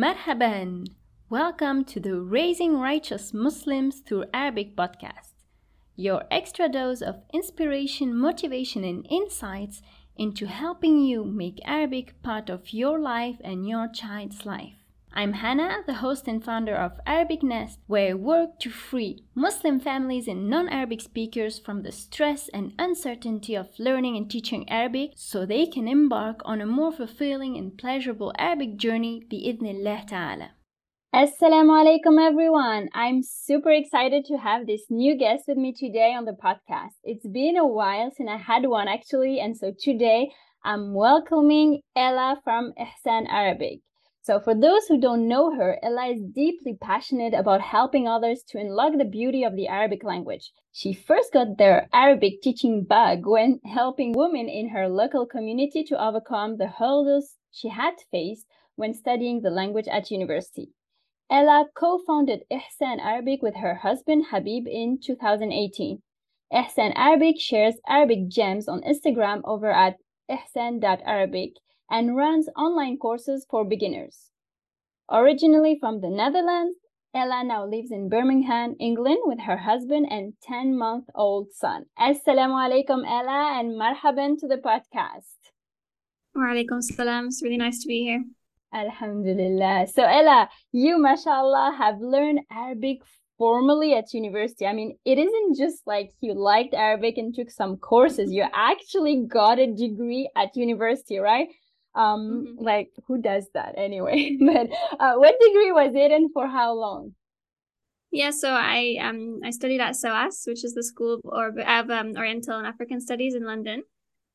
Marhaban! Welcome to the Raising Righteous Muslims Through Arabic podcast, your extra dose of inspiration, motivation, and insights into helping you make Arabic part of your life and your child's life. I'm Hannah, the host and founder of Arabic Nest, where I work to free Muslim families and non Arabic speakers from the stress and uncertainty of learning and teaching Arabic so they can embark on a more fulfilling and pleasurable Arabic journey bi'idhnillah ta'ala. Assalamu alaikum everyone. I'm super excited to have this new guest with me today on the podcast. It's been a while since I had one actually, and so today I'm welcoming Ella from Ihsan Arabic. So, for those who don't know her, Ella is deeply passionate about helping others to unlock the beauty of the Arabic language. She first got their Arabic teaching bug when helping women in her local community to overcome the hurdles she had faced when studying the language at university. Ella co founded Ihsan Arabic with her husband Habib in 2018. Ihsan Arabic shares Arabic gems on Instagram over at ihsan.arabic and runs online courses for beginners. Originally from the Netherlands, Ella now lives in Birmingham, England with her husband and 10 month old son. Assalamu alaikum, Ella, and marhaban to the podcast. Wa alaikum salam. It's really nice to be here. Alhamdulillah. So, Ella, you, mashallah, have learned Arabic formally at university. I mean, it isn't just like you liked Arabic and took some courses, you actually got a degree at university, right? Um mm-hmm. like who does that anyway? But uh, what degree was it and for how long? Yeah so i um i studied at soas which is the school of um, oriental and african studies in london.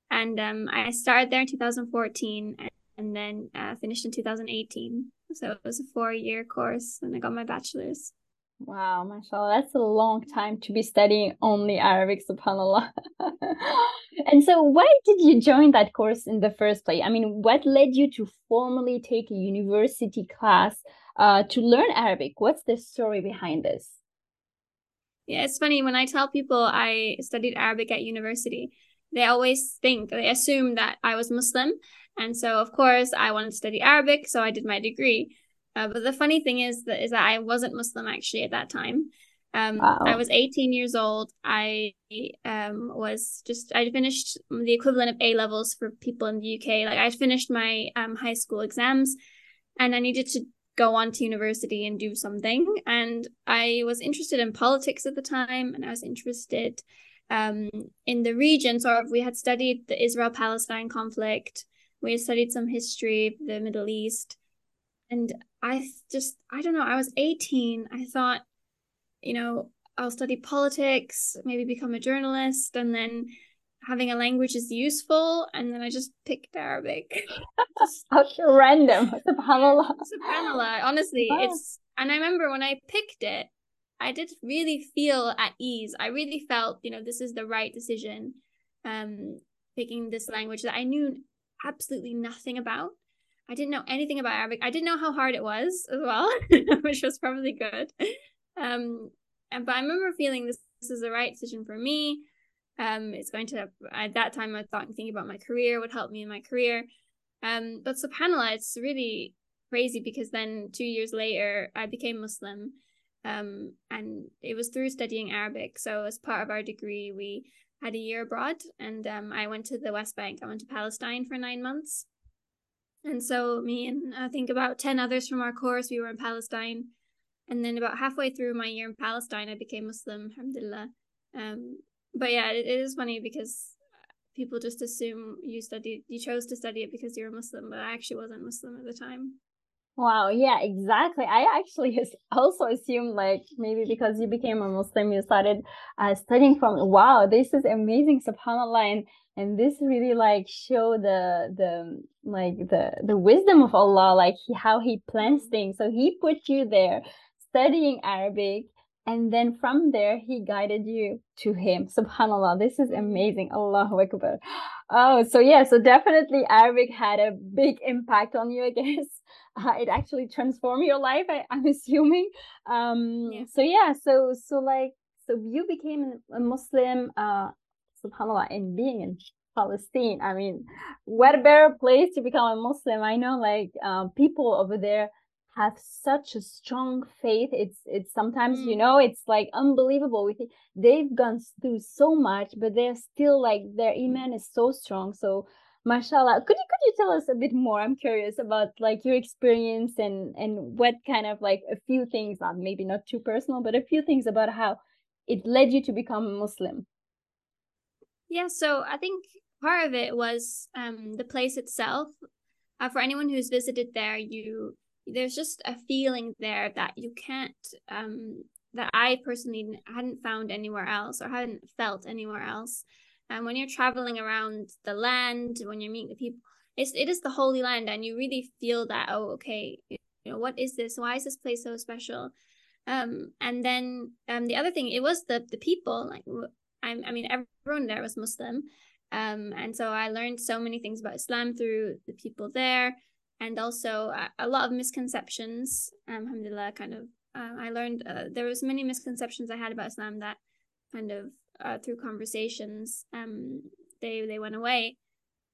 And um i started there in 2014 and then uh, finished in 2018 so it was a four year course and i got my bachelor's Wow, mashallah, that's a long time to be studying only Arabic, subhanAllah. and so, why did you join that course in the first place? I mean, what led you to formally take a university class uh, to learn Arabic? What's the story behind this? Yeah, it's funny when I tell people I studied Arabic at university, they always think, they assume that I was Muslim. And so, of course, I wanted to study Arabic, so I did my degree. Uh, but the funny thing is that is that I wasn't Muslim actually at that time. Um, wow. I was 18 years old. I um, was just I finished the equivalent of A levels for people in the UK. Like I finished my um, high school exams, and I needed to go on to university and do something. And I was interested in politics at the time, and I was interested um, in the region. Sort of, we had studied the Israel Palestine conflict. We had studied some history of the Middle East and I just, I don't know, I was 18. I thought, you know, I'll study politics, maybe become a journalist, and then having a language is useful. And then I just picked Arabic. How random. SubhanAllah. SubhanAllah. Honestly, oh. it's, and I remember when I picked it, I did really feel at ease. I really felt, you know, this is the right decision. Um, picking this language that I knew absolutely nothing about. I didn't know anything about Arabic. I didn't know how hard it was as well, which was probably good. Um, and but I remember feeling this, this is the right decision for me. Um, it's going to at that time I thought thinking about my career would help me in my career. Um, but subhanallah, it's really crazy because then two years later I became Muslim. Um, and it was through studying Arabic. So as part of our degree, we had a year abroad, and um, I went to the West Bank. I went to Palestine for nine months. And so me and I think about 10 others from our course, we were in Palestine. And then about halfway through my year in Palestine, I became Muslim, alhamdulillah. Um, but yeah, it, it is funny because people just assume you studied, you chose to study it because you're a Muslim, but I actually wasn't Muslim at the time. Wow, yeah, exactly. I actually also assumed like maybe because you became a Muslim, you started uh, studying from. Wow, this is amazing, Subhanallah, and and this really like show the the like the the wisdom of Allah, like he, how He plans things. So He put you there studying Arabic, and then from there He guided you to Him. Subhanallah, this is amazing. Allahu Akbar. Oh, so yeah, so definitely Arabic had a big impact on you, I guess. Uh, it actually transformed your life, I, am assuming. Um, yeah. So yeah, so so like so you became a Muslim. Uh, subhanallah in being in palestine i mean what a better place to become a muslim i know like um, people over there have such a strong faith it's it's sometimes mm. you know it's like unbelievable. With they've gone through so much but they're still like their iman is so strong. So mashallah could you could you tell us a bit more? I'm curious about like your experience and and what kind of like a few things not maybe not too personal but a few things about how it led you to become a muslim. Yeah so i think part of it was um the place itself. Uh, for anyone who's visited there you there's just a feeling there that you can't um that I personally hadn't found anywhere else or hadn't felt anywhere else. And when you're traveling around the land, when you're meeting the people, it's it is the holy land, and you really feel that. Oh, okay, you know what is this? Why is this place so special? Um, and then um, the other thing, it was the the people. Like I, I mean, everyone there was Muslim, um, and so I learned so many things about Islam through the people there and also uh, a lot of misconceptions. Um, alhamdulillah, kind of. Uh, I learned uh, there was many misconceptions I had about Islam that kind of uh, through conversations um they they went away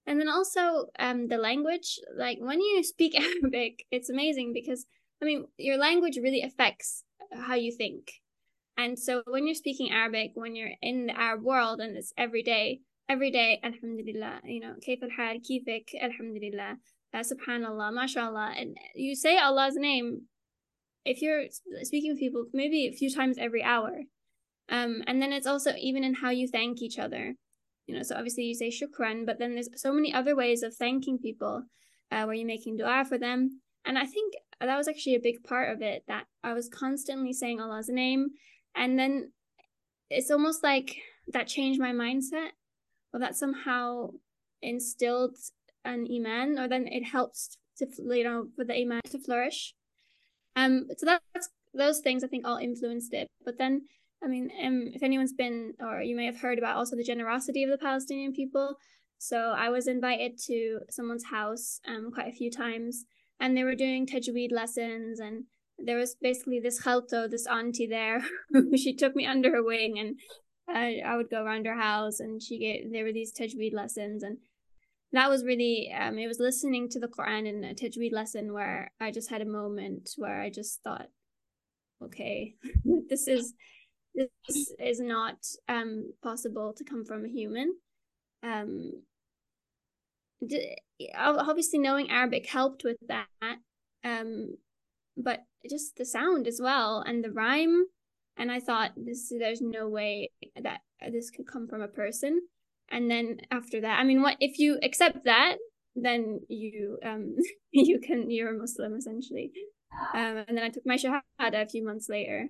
and then also um the language like when you speak arabic it's amazing because i mean your language really affects how you think and so when you're speaking arabic when you're in the arab world and it's every day every day alhamdulillah you know كيف الحال كيفك alhamdulillah uh, subhanallah, mashallah, and you say Allah's name if you're speaking with people maybe a few times every hour. Um, and then it's also even in how you thank each other. You know, so obviously you say shukran, but then there's so many other ways of thanking people uh, where you're making dua for them. And I think that was actually a big part of it that I was constantly saying Allah's name. And then it's almost like that changed my mindset or that somehow instilled an iman, or then it helps to you know for the iman to flourish. Um, so that's those things I think all influenced it. But then, I mean, um, if anyone's been or you may have heard about also the generosity of the Palestinian people. So I was invited to someone's house um quite a few times, and they were doing tajweed lessons and there was basically this khalto, this auntie there. she took me under her wing and I, I would go around her house and she gave there were these tajweed lessons and that was really um it was listening to the Quran in a tajweed lesson where I just had a moment where I just thought, okay, this is this is not um possible to come from a human. Um obviously knowing Arabic helped with that. Um but just the sound as well and the rhyme and I thought this there's no way that this could come from a person and then after that i mean what if you accept that then you um you can you're a muslim essentially. Um and then i took my shahada a few months later.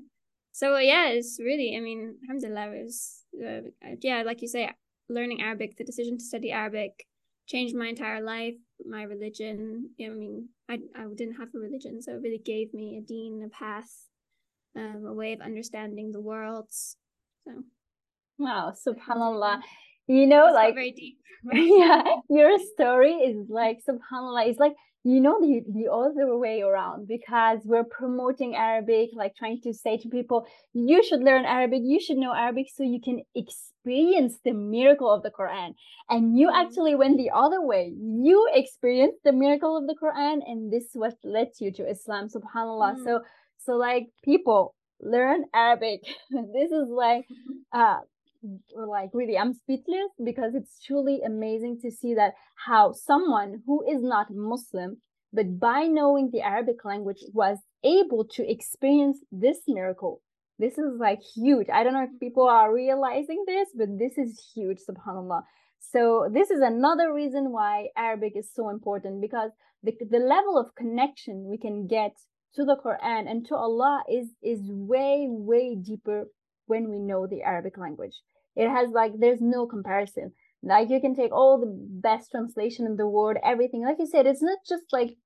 So yeah it's really i mean alhamdulillah it was uh, yeah like you say learning arabic the decision to study arabic changed my entire life my religion. You know, i mean I, I didn't have a religion so it really gave me a deen a path um, a way of understanding the world so. Wow subhanallah you know That's like very deep. yeah your story is like subhanallah it's like you know the, the other way around because we're promoting arabic like trying to say to people you should learn arabic you should know arabic so you can experience the miracle of the quran. And you mm-hmm. actually went the other way. You experienced the miracle of the quran and this what led you to islam subhanallah. Mm. so so like people learn arabic. This is like uh like really i'm speechless because it's truly amazing to see that how someone who is not muslim but by knowing the arabic language was able to experience this miracle. This is like huge. I don't know if people are realizing this but this is huge subhanallah. So this is another reason why arabic is so important because the, the level of connection we can get to the quran and to allah is is way way deeper when we know the arabic language it has like there's no comparison. Like you can take all the best translation in the world everything. Like you said it's not just like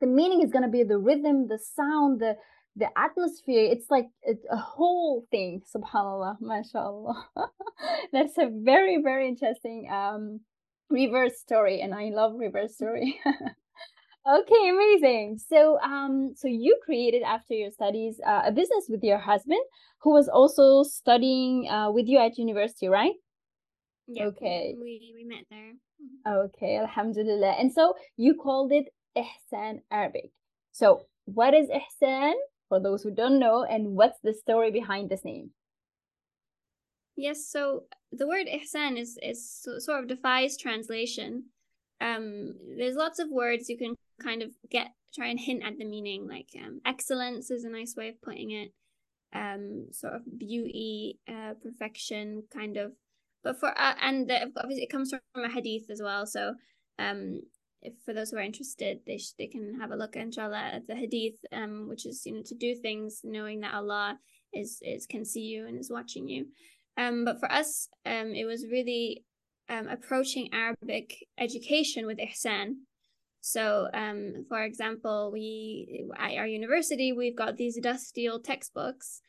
the meaning is going to be the rhythm the sound the the atmosphere. It's like it's a whole thing subhanallah mashallah that's a very very interesting um reverse story and i love reverse story okay amazing. So um so you created after your studies uh, a business with your husband who was also studying uh, with you at university right? Yeah okay. we we met there. Mm-hmm. okay alhamdulillah. And so you called it ihsan arabic. So what is ihsan for those who don't know and what's the story behind this name? Yes so the word ihsan is is sort of defies translation. Um there's lots of words you can kind of get try and hint at the meaning like um, excellence is a nice way of putting it um sort of beauty uh perfection kind of. But for uh, and the, obviously it comes from a hadith as well so um if for those who are interested they sh- they can have a look inshallah at the hadith um which is you know to do things knowing that allah is is can see you and is watching you. Um but for us um it was really um approaching arabic education with ihsan so um for example we at our university we've got these dusty old textbooks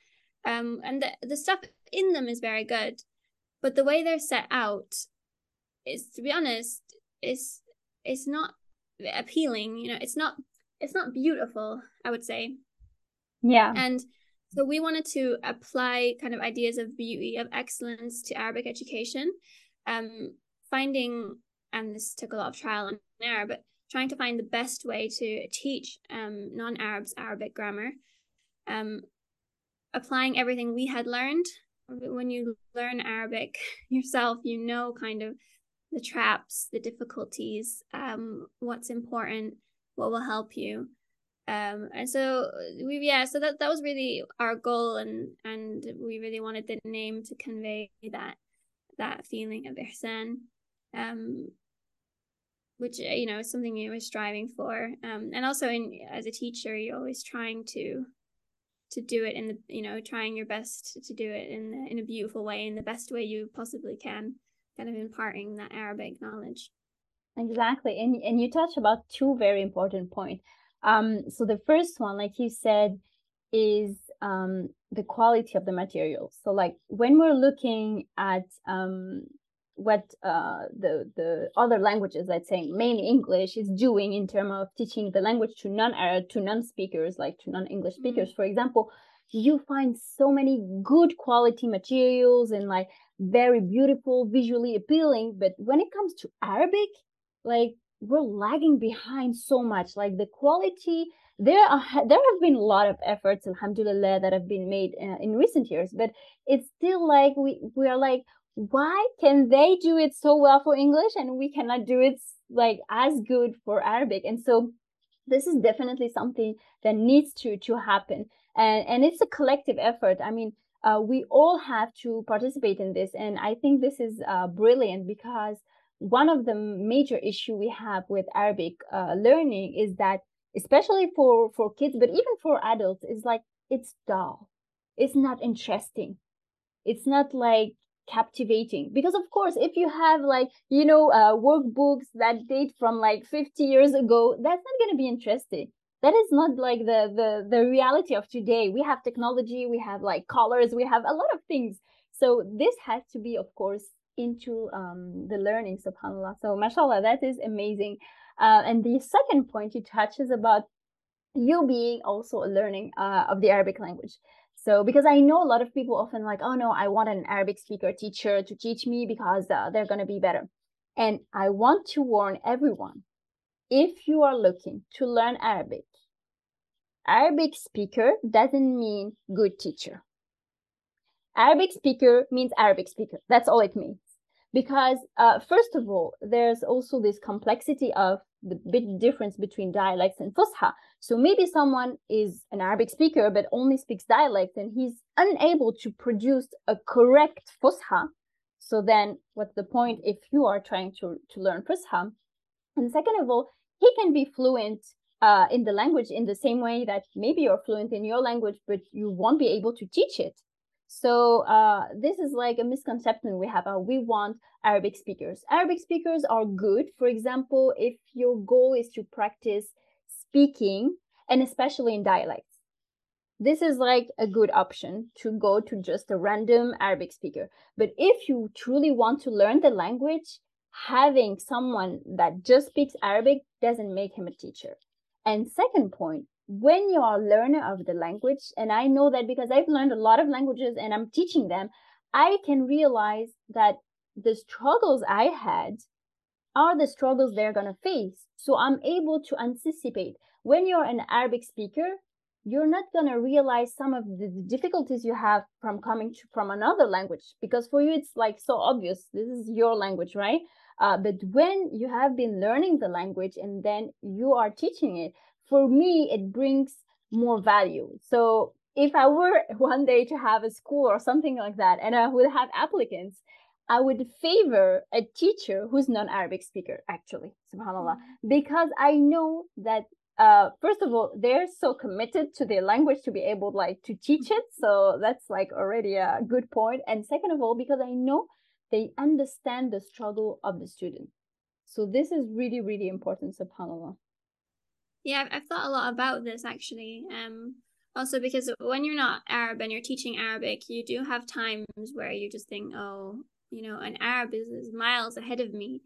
um and the, the stuff in them is very good but the way they're set out is to be honest is it's not appealing you know it's not it's not beautiful i would say. Yeah. And so we wanted to apply kind of ideas of beauty of excellence to arabic education. Um finding and this took a lot of trial and error but trying to find the best way to teach um, non-arabs arabic grammar. Um applying everything we had learned. When you learn arabic yourself you know kind of the traps, the difficulties, um, what's important, what will help you. Um, and so we yeah, so that that was really our goal, and and we really wanted the name to convey that that feeling of ihsan, um, which you know is something you were striving for. Um, and also in as a teacher, you're always trying to to do it in the you know trying your best to do it in in a beautiful way in the best way you possibly can kind of imparting that Arabic knowledge. Exactly. And and you touch about two very important points. Um, so the first one, like you said, is um, the quality of the materials. So like when we're looking at um, what uh, the the other languages, let's say mainly English, is doing in terms of teaching the language to non-Arab to non-speakers, like to non-English mm-hmm. speakers, mm-hmm. for example, you find so many good quality materials and like very beautiful, visually appealing. But when it comes to Arabic, like we're lagging behind so much. Like the quality, there are there have been a lot of efforts, alhamdulillah, that have been made uh, in recent years. But it's still like we we are like, why can they do it so well for English and we cannot do it like as good for Arabic? And so this is definitely something that needs to to happen. And and it's a collective effort. I mean uh, we all have to participate in this. And i think this is uh, brilliant because one of the major issue we have with arabic uh, learning is that especially for for kids but even for adults is like it's dull. It's not interesting. It's not like captivating. Because of course if you have like you know uh, workbooks that date from like 50 years ago that's not going to be interesting. That is not like the the the reality of today. We have technology we have like colors we have a lot of things. So this has to be of course into um, the learning subhanallah. So mashallah that is amazing. Uh, and the second point you touch is about you being also a learning uh, of the arabic language so because i know a lot of people often like oh no i want an arabic speaker teacher to teach me because uh, they're going to be better and i want to warn everyone if you are looking to learn arabic Arabic speaker doesn't mean good teacher. Arabic speaker means Arabic speaker. That's all it means. Because, uh, first of all, there's also this complexity of the big difference between dialects and Fusha. So maybe someone is an Arabic speaker but only speaks dialect and he's unable to produce a correct Fusha. So then what's the point if you are trying to, to learn Fusha? And second of all, he can be fluent uh, in the language in the same way that maybe you're fluent in your language, but you won't be able to teach it. So uh, this is like a misconception we have. Uh, we want Arabic speakers. Arabic speakers are good. For example, if your goal is to practice speaking, and especially in dialects, this is like a good option to go to just a random Arabic speaker. But if you truly want to learn the language, having someone that just speaks Arabic doesn't make him a teacher. And second point, when you are a learner of the language, and I know that because I've learned a lot of languages and I'm teaching them, I can realize that the struggles I had are the struggles they're going to face. So I'm able to anticipate when you're an Arabic speaker, you're not going to realize some of the difficulties you have from coming to, from another language because for you it's like so obvious this is your language right uh, but when you have been learning the language and then you are teaching it for me it brings more value so if i were one day to have a school or something like that and i would have applicants I would favor a teacher who's non-Arabic speaker, actually, subhanAllah, mm-hmm. because I know that uh, first of all, they're so committed to their language to be able like to teach it. So that's like already a good point. And second of all, because I know they understand the struggle of the student. So this is really, really important, subhanAllah. Yeah, I've thought a lot about this actually. Um, also because when you're not Arab and you're teaching Arabic, you do have times where you just think, oh, you know, an Arab is, is miles ahead of me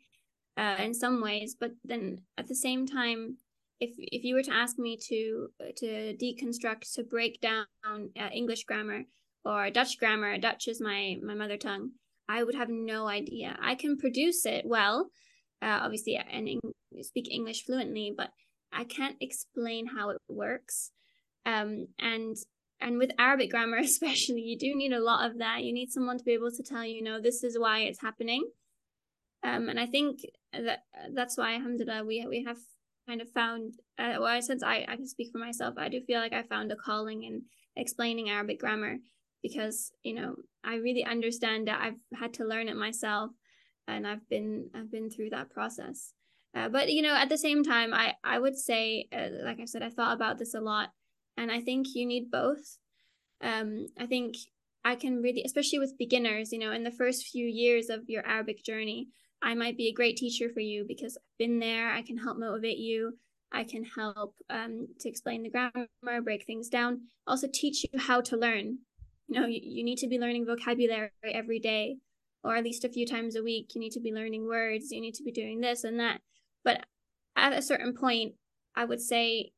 uh, in some ways. But then at the same time, if if you were to ask me to to deconstruct to break down uh, English grammar or Dutch grammar, Dutch is my my mother tongue. I would have no idea. I can produce it well, uh, obviously, and speak English fluently, but I can't explain how it works. Um, and and with Arabic grammar especially, you do need a lot of that. You need someone to be able to tell you, know, this is why it's happening. Um, and I think that that's why, alhamdulillah, we we have kind of found uh, well since I, I can speak for myself i do feel like i found a calling in explaining arabic grammar because you know i really understand that i've had to learn it myself and i've been i've been through that process uh, but you know at the same time i i would say uh, like i said i thought about this a lot and i think you need both um i think i can really especially with beginners you know in the first few years of your arabic journey I might be a great teacher for you because I've been there. I can help motivate you. I can help um, to explain the grammar, break things down, also teach you how to learn. You know, you, you need to be learning vocabulary every day, or at least a few times a week. You need to be learning words. You need to be doing this and that. At a certain point, I would say,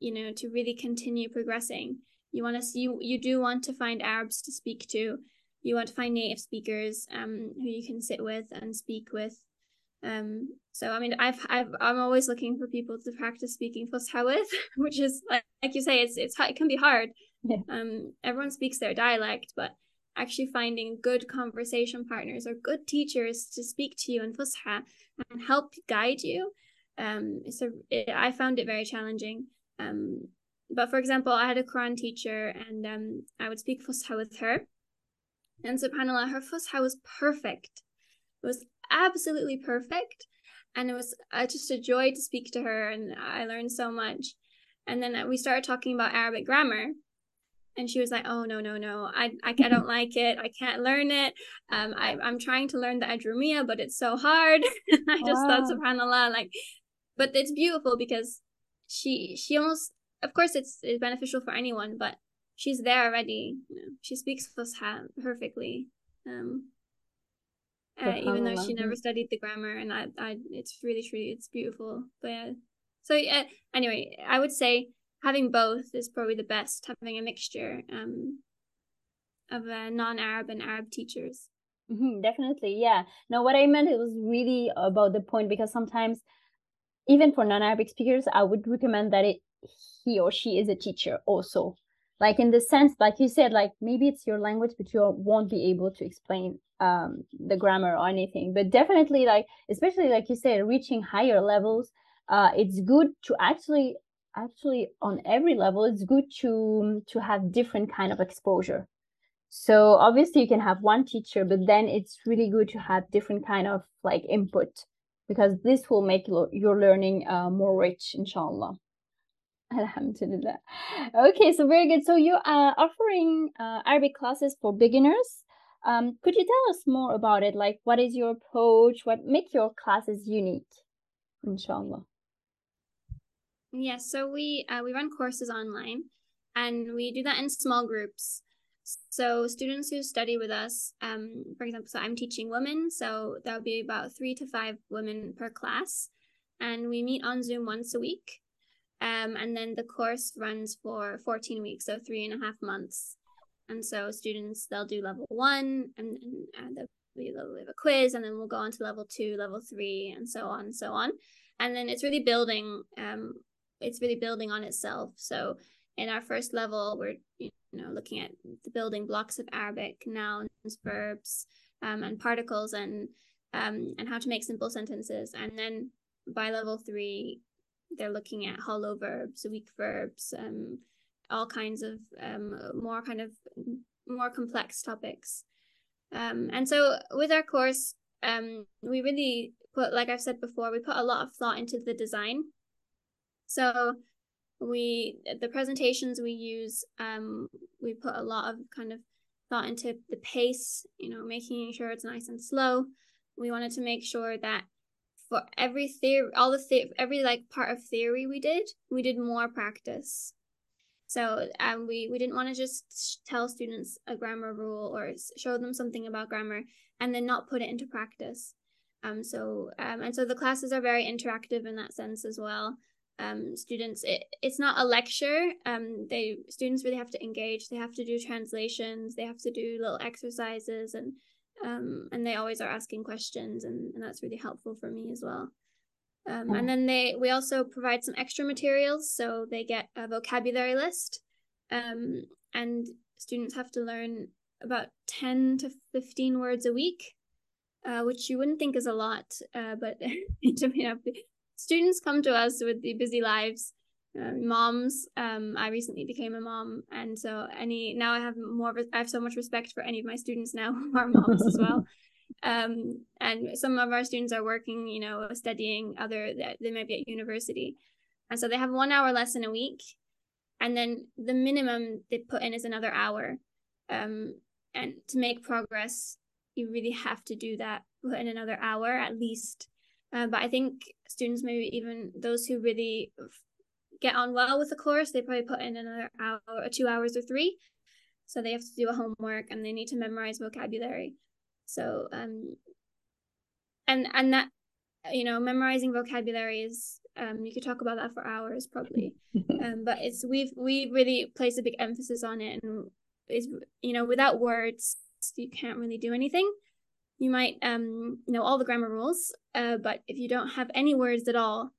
you know, to really continue progressing, you want to see, you, you do want to find Arabs to speak to you want to find native speakers um, who you can sit with and speak with. Um, so I mean, I've, I've I'm always looking for people to practice speaking Fusha with, which is like, like you say, it's it's it can be hard. Yeah. Um, everyone speaks their dialect, but actually finding good conversation partners or good teachers to speak to you in Fusha and help guide you. Um, it's a it, I found it very challenging. Um, but for example, I had a Quran teacher, and um, I would speak Fusha with her and subhanAllah, her Fusha was perfect. It was absolutely perfect. And it was uh, just a joy to speak to her, and I learned so much. And then we started talking about Arabic grammar, and she was like, "Oh no, no, no! I, I, I don't like it. I can't learn it. Um, I, I'm trying to learn the Ajrumiyah, but it's so hard." I just wow. thought, Subhanallah, like, but it's beautiful because she, she almost, of course, it's, it's beneficial for anyone, but she's there already. You know, she speaks Fusha perfectly. Um, uh, even though she never studied the grammar, and I, I, it's really, truly, it's beautiful. But yeah, so yeah. Anyway, I would say having both is probably the best. Having a mixture um, of uh, non-Arab and Arab teachers. Mm-hmm, definitely, yeah. now what I meant it was really about the point because sometimes, even for non-Arabic speakers, I would recommend that it he or she is a teacher also. Like in the sense like you said like maybe it's your language but you won't be able to explain um, the grammar or anything. But definitely like especially like you said reaching higher levels uh, it's good to actually actually on every level it's good to to have different kind of exposure. So obviously you can have one teacher but then it's really good to have different kind of like input because this will make your learning uh, more rich inshallah Alhamdulillah. Okay, so very good. So you are offering uh, Arabic classes for beginners. Um, could you tell us more about it? Like, what is your approach? What make your classes unique? Inshallah. Yes, so we uh, we run courses online, and we do that in small groups. So students who study with us, um, for example, so I'm teaching women, so there'll be about three to five women per class, and we meet on Zoom once a week. Um, and then the course runs for 14 weeks, so three and a half months. And so students, they'll do level one and, and they'll be a quiz, and then we'll go on to level two, level three, and so on and so on. And then it's really building um, it's really building on itself. So in our first level, we're you know looking at the building blocks of Arabic nouns, verbs, um, and particles, and um, and how to make simple sentences. And then by level three, they're looking at hollow verbs, weak verbs, um, all kinds of um, more kind of more complex topics. Um, and so with our course, um, we really put, like I've said before, we put a lot of thought into the design. So we the presentations we use, um, we put a lot of kind of thought into the pace, you know, making sure it's nice and slow. We wanted to make sure that for every theory, all the the- every like part of theory we did, we did more practice. So um, we we didn't want to just tell students a grammar rule or show them something about grammar and then not put it into practice. Um, so um, and so the classes are very interactive in that sense as well. Um, students, it, it's not a lecture. Um, they students really have to engage. They have to do translations. They have to do little exercises and um, and they always are asking questions and, and that's really helpful for me as well. Um, and then they we also provide some extra materials, so they get a vocabulary list, um, and students have to learn about ten to fifteen words a week, uh, which you wouldn't think is a lot, uh, but you know, students come to us with the busy lives. Uh, moms, um, I recently became a mom, and so any now I have more. I have so much respect for any of my students now who are moms as well um, and some of our students are working you know studying other they might be at university and so they have one hour lesson a week and then the minimum they put in is another hour um, and to make progress you really have to do that put in another hour at least uh, but i think students maybe even those who really get on well with the course they probably put in another hour or two hours or three. So they have to do a homework and they need to memorize vocabulary. So um and and that you know memorizing vocabulary is um you could talk about that for hours probably. Um but it's we've we really place a big emphasis on it and is you know without words you can't really do anything you might um know all the grammar rules uh but if you don't have any words at all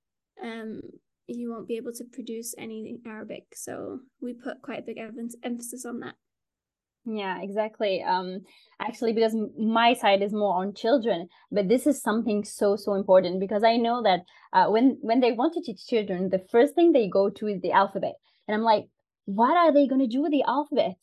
um you won't be able to produce anything arabic so we put quite a big emphasis on that yeah, exactly. Um, actually, because my side is more on children, but this is something so so important because I know that uh, when when they want to teach children, the first thing they go to is the alphabet, and I'm like, what are they going to do with the alphabet?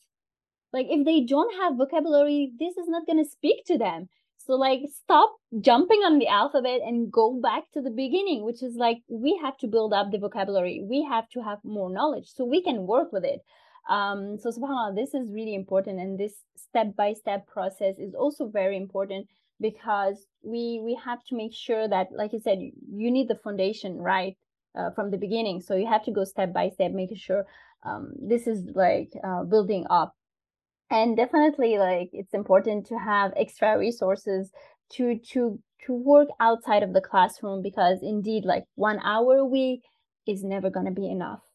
Like, if they don't have vocabulary, this is not going to speak to them. So, like, stop jumping on the alphabet and go back to the beginning, which is like we have to build up the vocabulary. We have to have more knowledge so we can work with it. Um, so subhanAllah, this is really important. And this step-by-step process is also very important because we we have to make sure that, like you said, you need the foundation right uh, from the beginning. So you have to go step by step, making sure um, this is like uh, building up. And definitely, like it's important to have extra resources to to to work outside of the classroom because indeed, like one hour a week is never going to be enough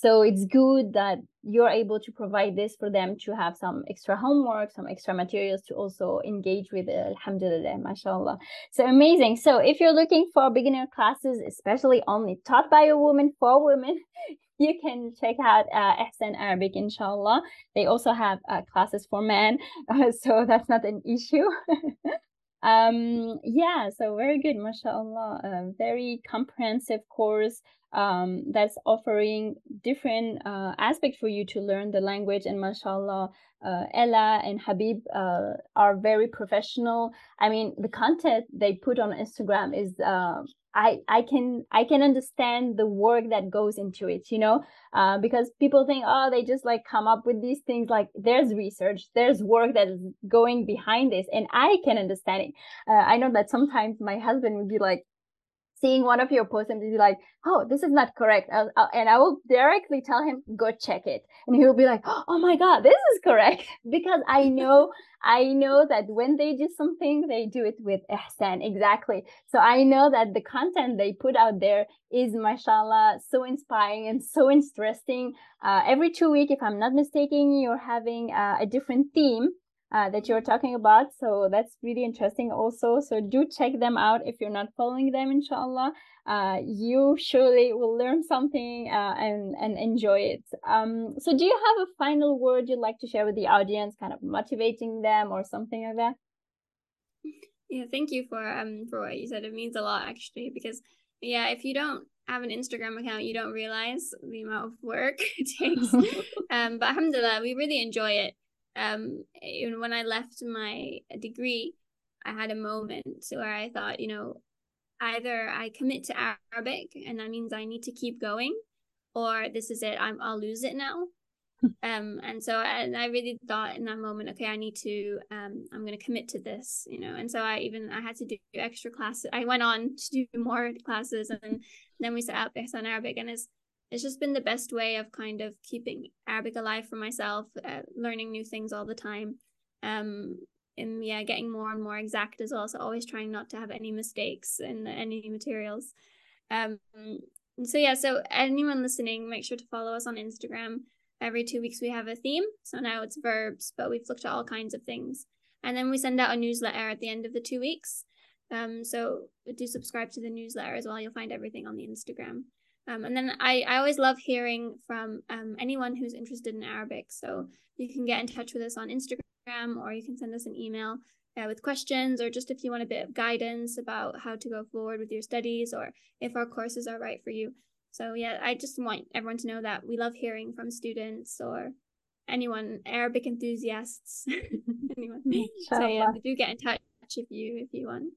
so it's good that you're able to provide this for them to have some extra homework, some extra materials to also engage with. Alhamdulillah, mashallah. So amazing. So if you're looking for beginner classes, especially only taught by a woman for women, you can check out uh, Ihsan Arabic, inshallah. They also have uh, classes for men, uh, so that's not an issue. um yeah so very good mashallah a very comprehensive course um, that's offering different uh, aspects for you to learn the language. And mashallah, uh, Ella and Habib uh, are very professional. I mean, the content they put on Instagram is uh, I I can I can understand the work that goes into it. You know, uh, because people think oh they just like come up with these things. Like there's research, there's work that is going behind this, and I can understand it. Uh, I know that sometimes my husband would be like seeing one of your posts and be like, oh, this is not correct. I'll, I'll, and I will directly tell him, go check it. And he will be like, oh my God, this is correct. because I know, I know that when they do something, they do it with ihsan. Exactly. So I know that the content they put out there is, mashallah, so inspiring and so interesting. Uh, every two week, if I'm not mistaken, you're having uh, a different theme uh, that you're talking about. So that's really interesting also. So do check them out if you're not following them, inshallah. Uh, you surely will learn something uh, and, and enjoy it. Um, so do you have a final word you'd like to share with the audience, kind of motivating them or something like that? Yeah, thank you for um for what you said. It means a lot actually because yeah, if you don't have an Instagram account, you don't realize the amount of work it takes. um, but alhamdulillah, we really enjoy it. Um, even when I left my degree, I had a moment where I thought, you know, either I commit to Arabic and that means I need to keep going, or this is it, I'm I'll lose it now. um and so and i really thought in that moment okay i need to um i'm going to commit to this you know and so i even i had to do extra classes i went on to do more classes and then we set up ihsan arabic and it's it's just been the best way of kind of keeping arabic alive for myself uh, learning new things all the time um and yeah getting more and more exact as well so always trying not to have any mistakes in any materials um so yeah so anyone listening make sure to follow us on instagram Every two weeks we have a theme. So now it's verbs, but we've looked at all kinds of things. And then we send out a newsletter at the end of the two weeks. Um, so do subscribe to the newsletter as well. You'll find everything on the Instagram. Um, and then I, I always love hearing from um, anyone who's interested in Arabic. So you can get in touch with us on Instagram or you can send us an email uh, with questions or just if you want a bit of guidance about how to go forward with your studies or if our courses are right for you. So yeah, I just want everyone to know that we love hearing from students or anyone, Arabic enthusiasts, anyone. So yeah, do get in touch if you if you want.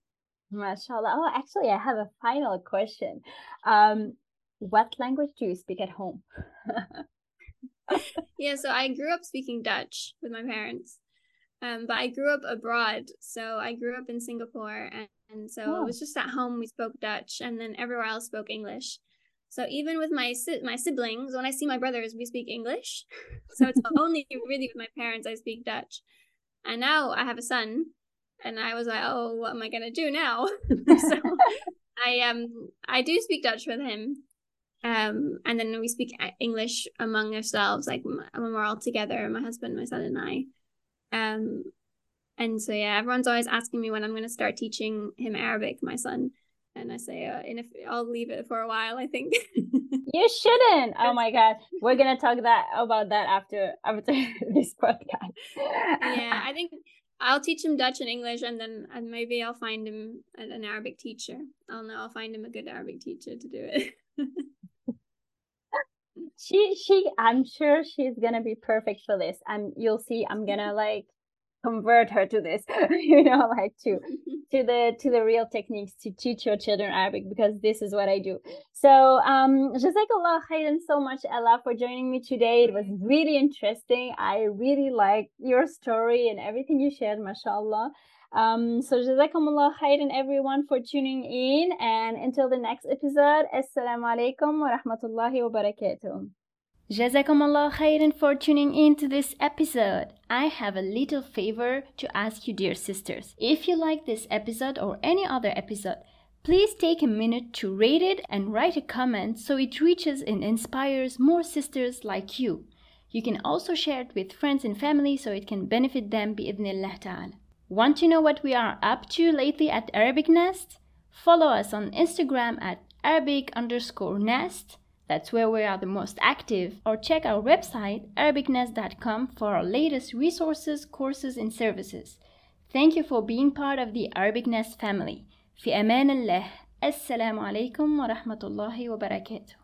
MashaAllah. Oh, actually, I have a final question. Um, what language do you speak at home? yeah, so I grew up speaking Dutch with my parents. Um, but I grew up abroad. So I grew up in Singapore and, and so oh. it was just at home we spoke Dutch and then everywhere else spoke English. So even with my my siblings, when I see my brothers, we speak English. So it's only really with my parents I speak Dutch. And now I have a son, and I was like, oh, what am I gonna do now? so I um I do speak Dutch with him, um, and then we speak English among ourselves, like when we're all together, my husband, my son, and I. Um, and so yeah, everyone's always asking me when I'm gonna start teaching him Arabic, my son and I say, uh, and if I'll leave it for a while, I think. you shouldn't. Oh my god, we're gonna talk that about that after after this podcast. yeah, I think I'll teach him Dutch and English, and then and maybe I'll find him an Arabic teacher. I'll know. I'll find him a good Arabic teacher to do it. She she i'm sure she's gonna be perfect for this and you'll see i'm gonna like convert her to this you know like to to the to the real techniques to teach your children arabic because this is what i do. So um jazakallah khairan so much ella for joining me today. It was really interesting. I really like your story and everything you shared mashallah. Um, so jazakumullah khairan everyone for tuning in. And until the next episode assalamu alaikum wa rahmatullahi wa barakatuh Jazakumullah khairan for tuning in to this episode. I have a little favor to ask you, dear sisters. If you like this episode or any other episode, please take a minute to rate it and write a comment so it reaches and inspires more sisters like you. You can also share it with friends and family so it can benefit them bi'idhnillah ta'ala. Want to know what we are up to lately at Arabic Nest? Follow us on Instagram at Arabic underscore nest that's where we are the most active. Or check our website arabicnest.com for our latest resources, courses, and services. Thank you for being part of the Arabic Nest family. في أمان الله. السلام عليكم ورحمة الله وبركاته.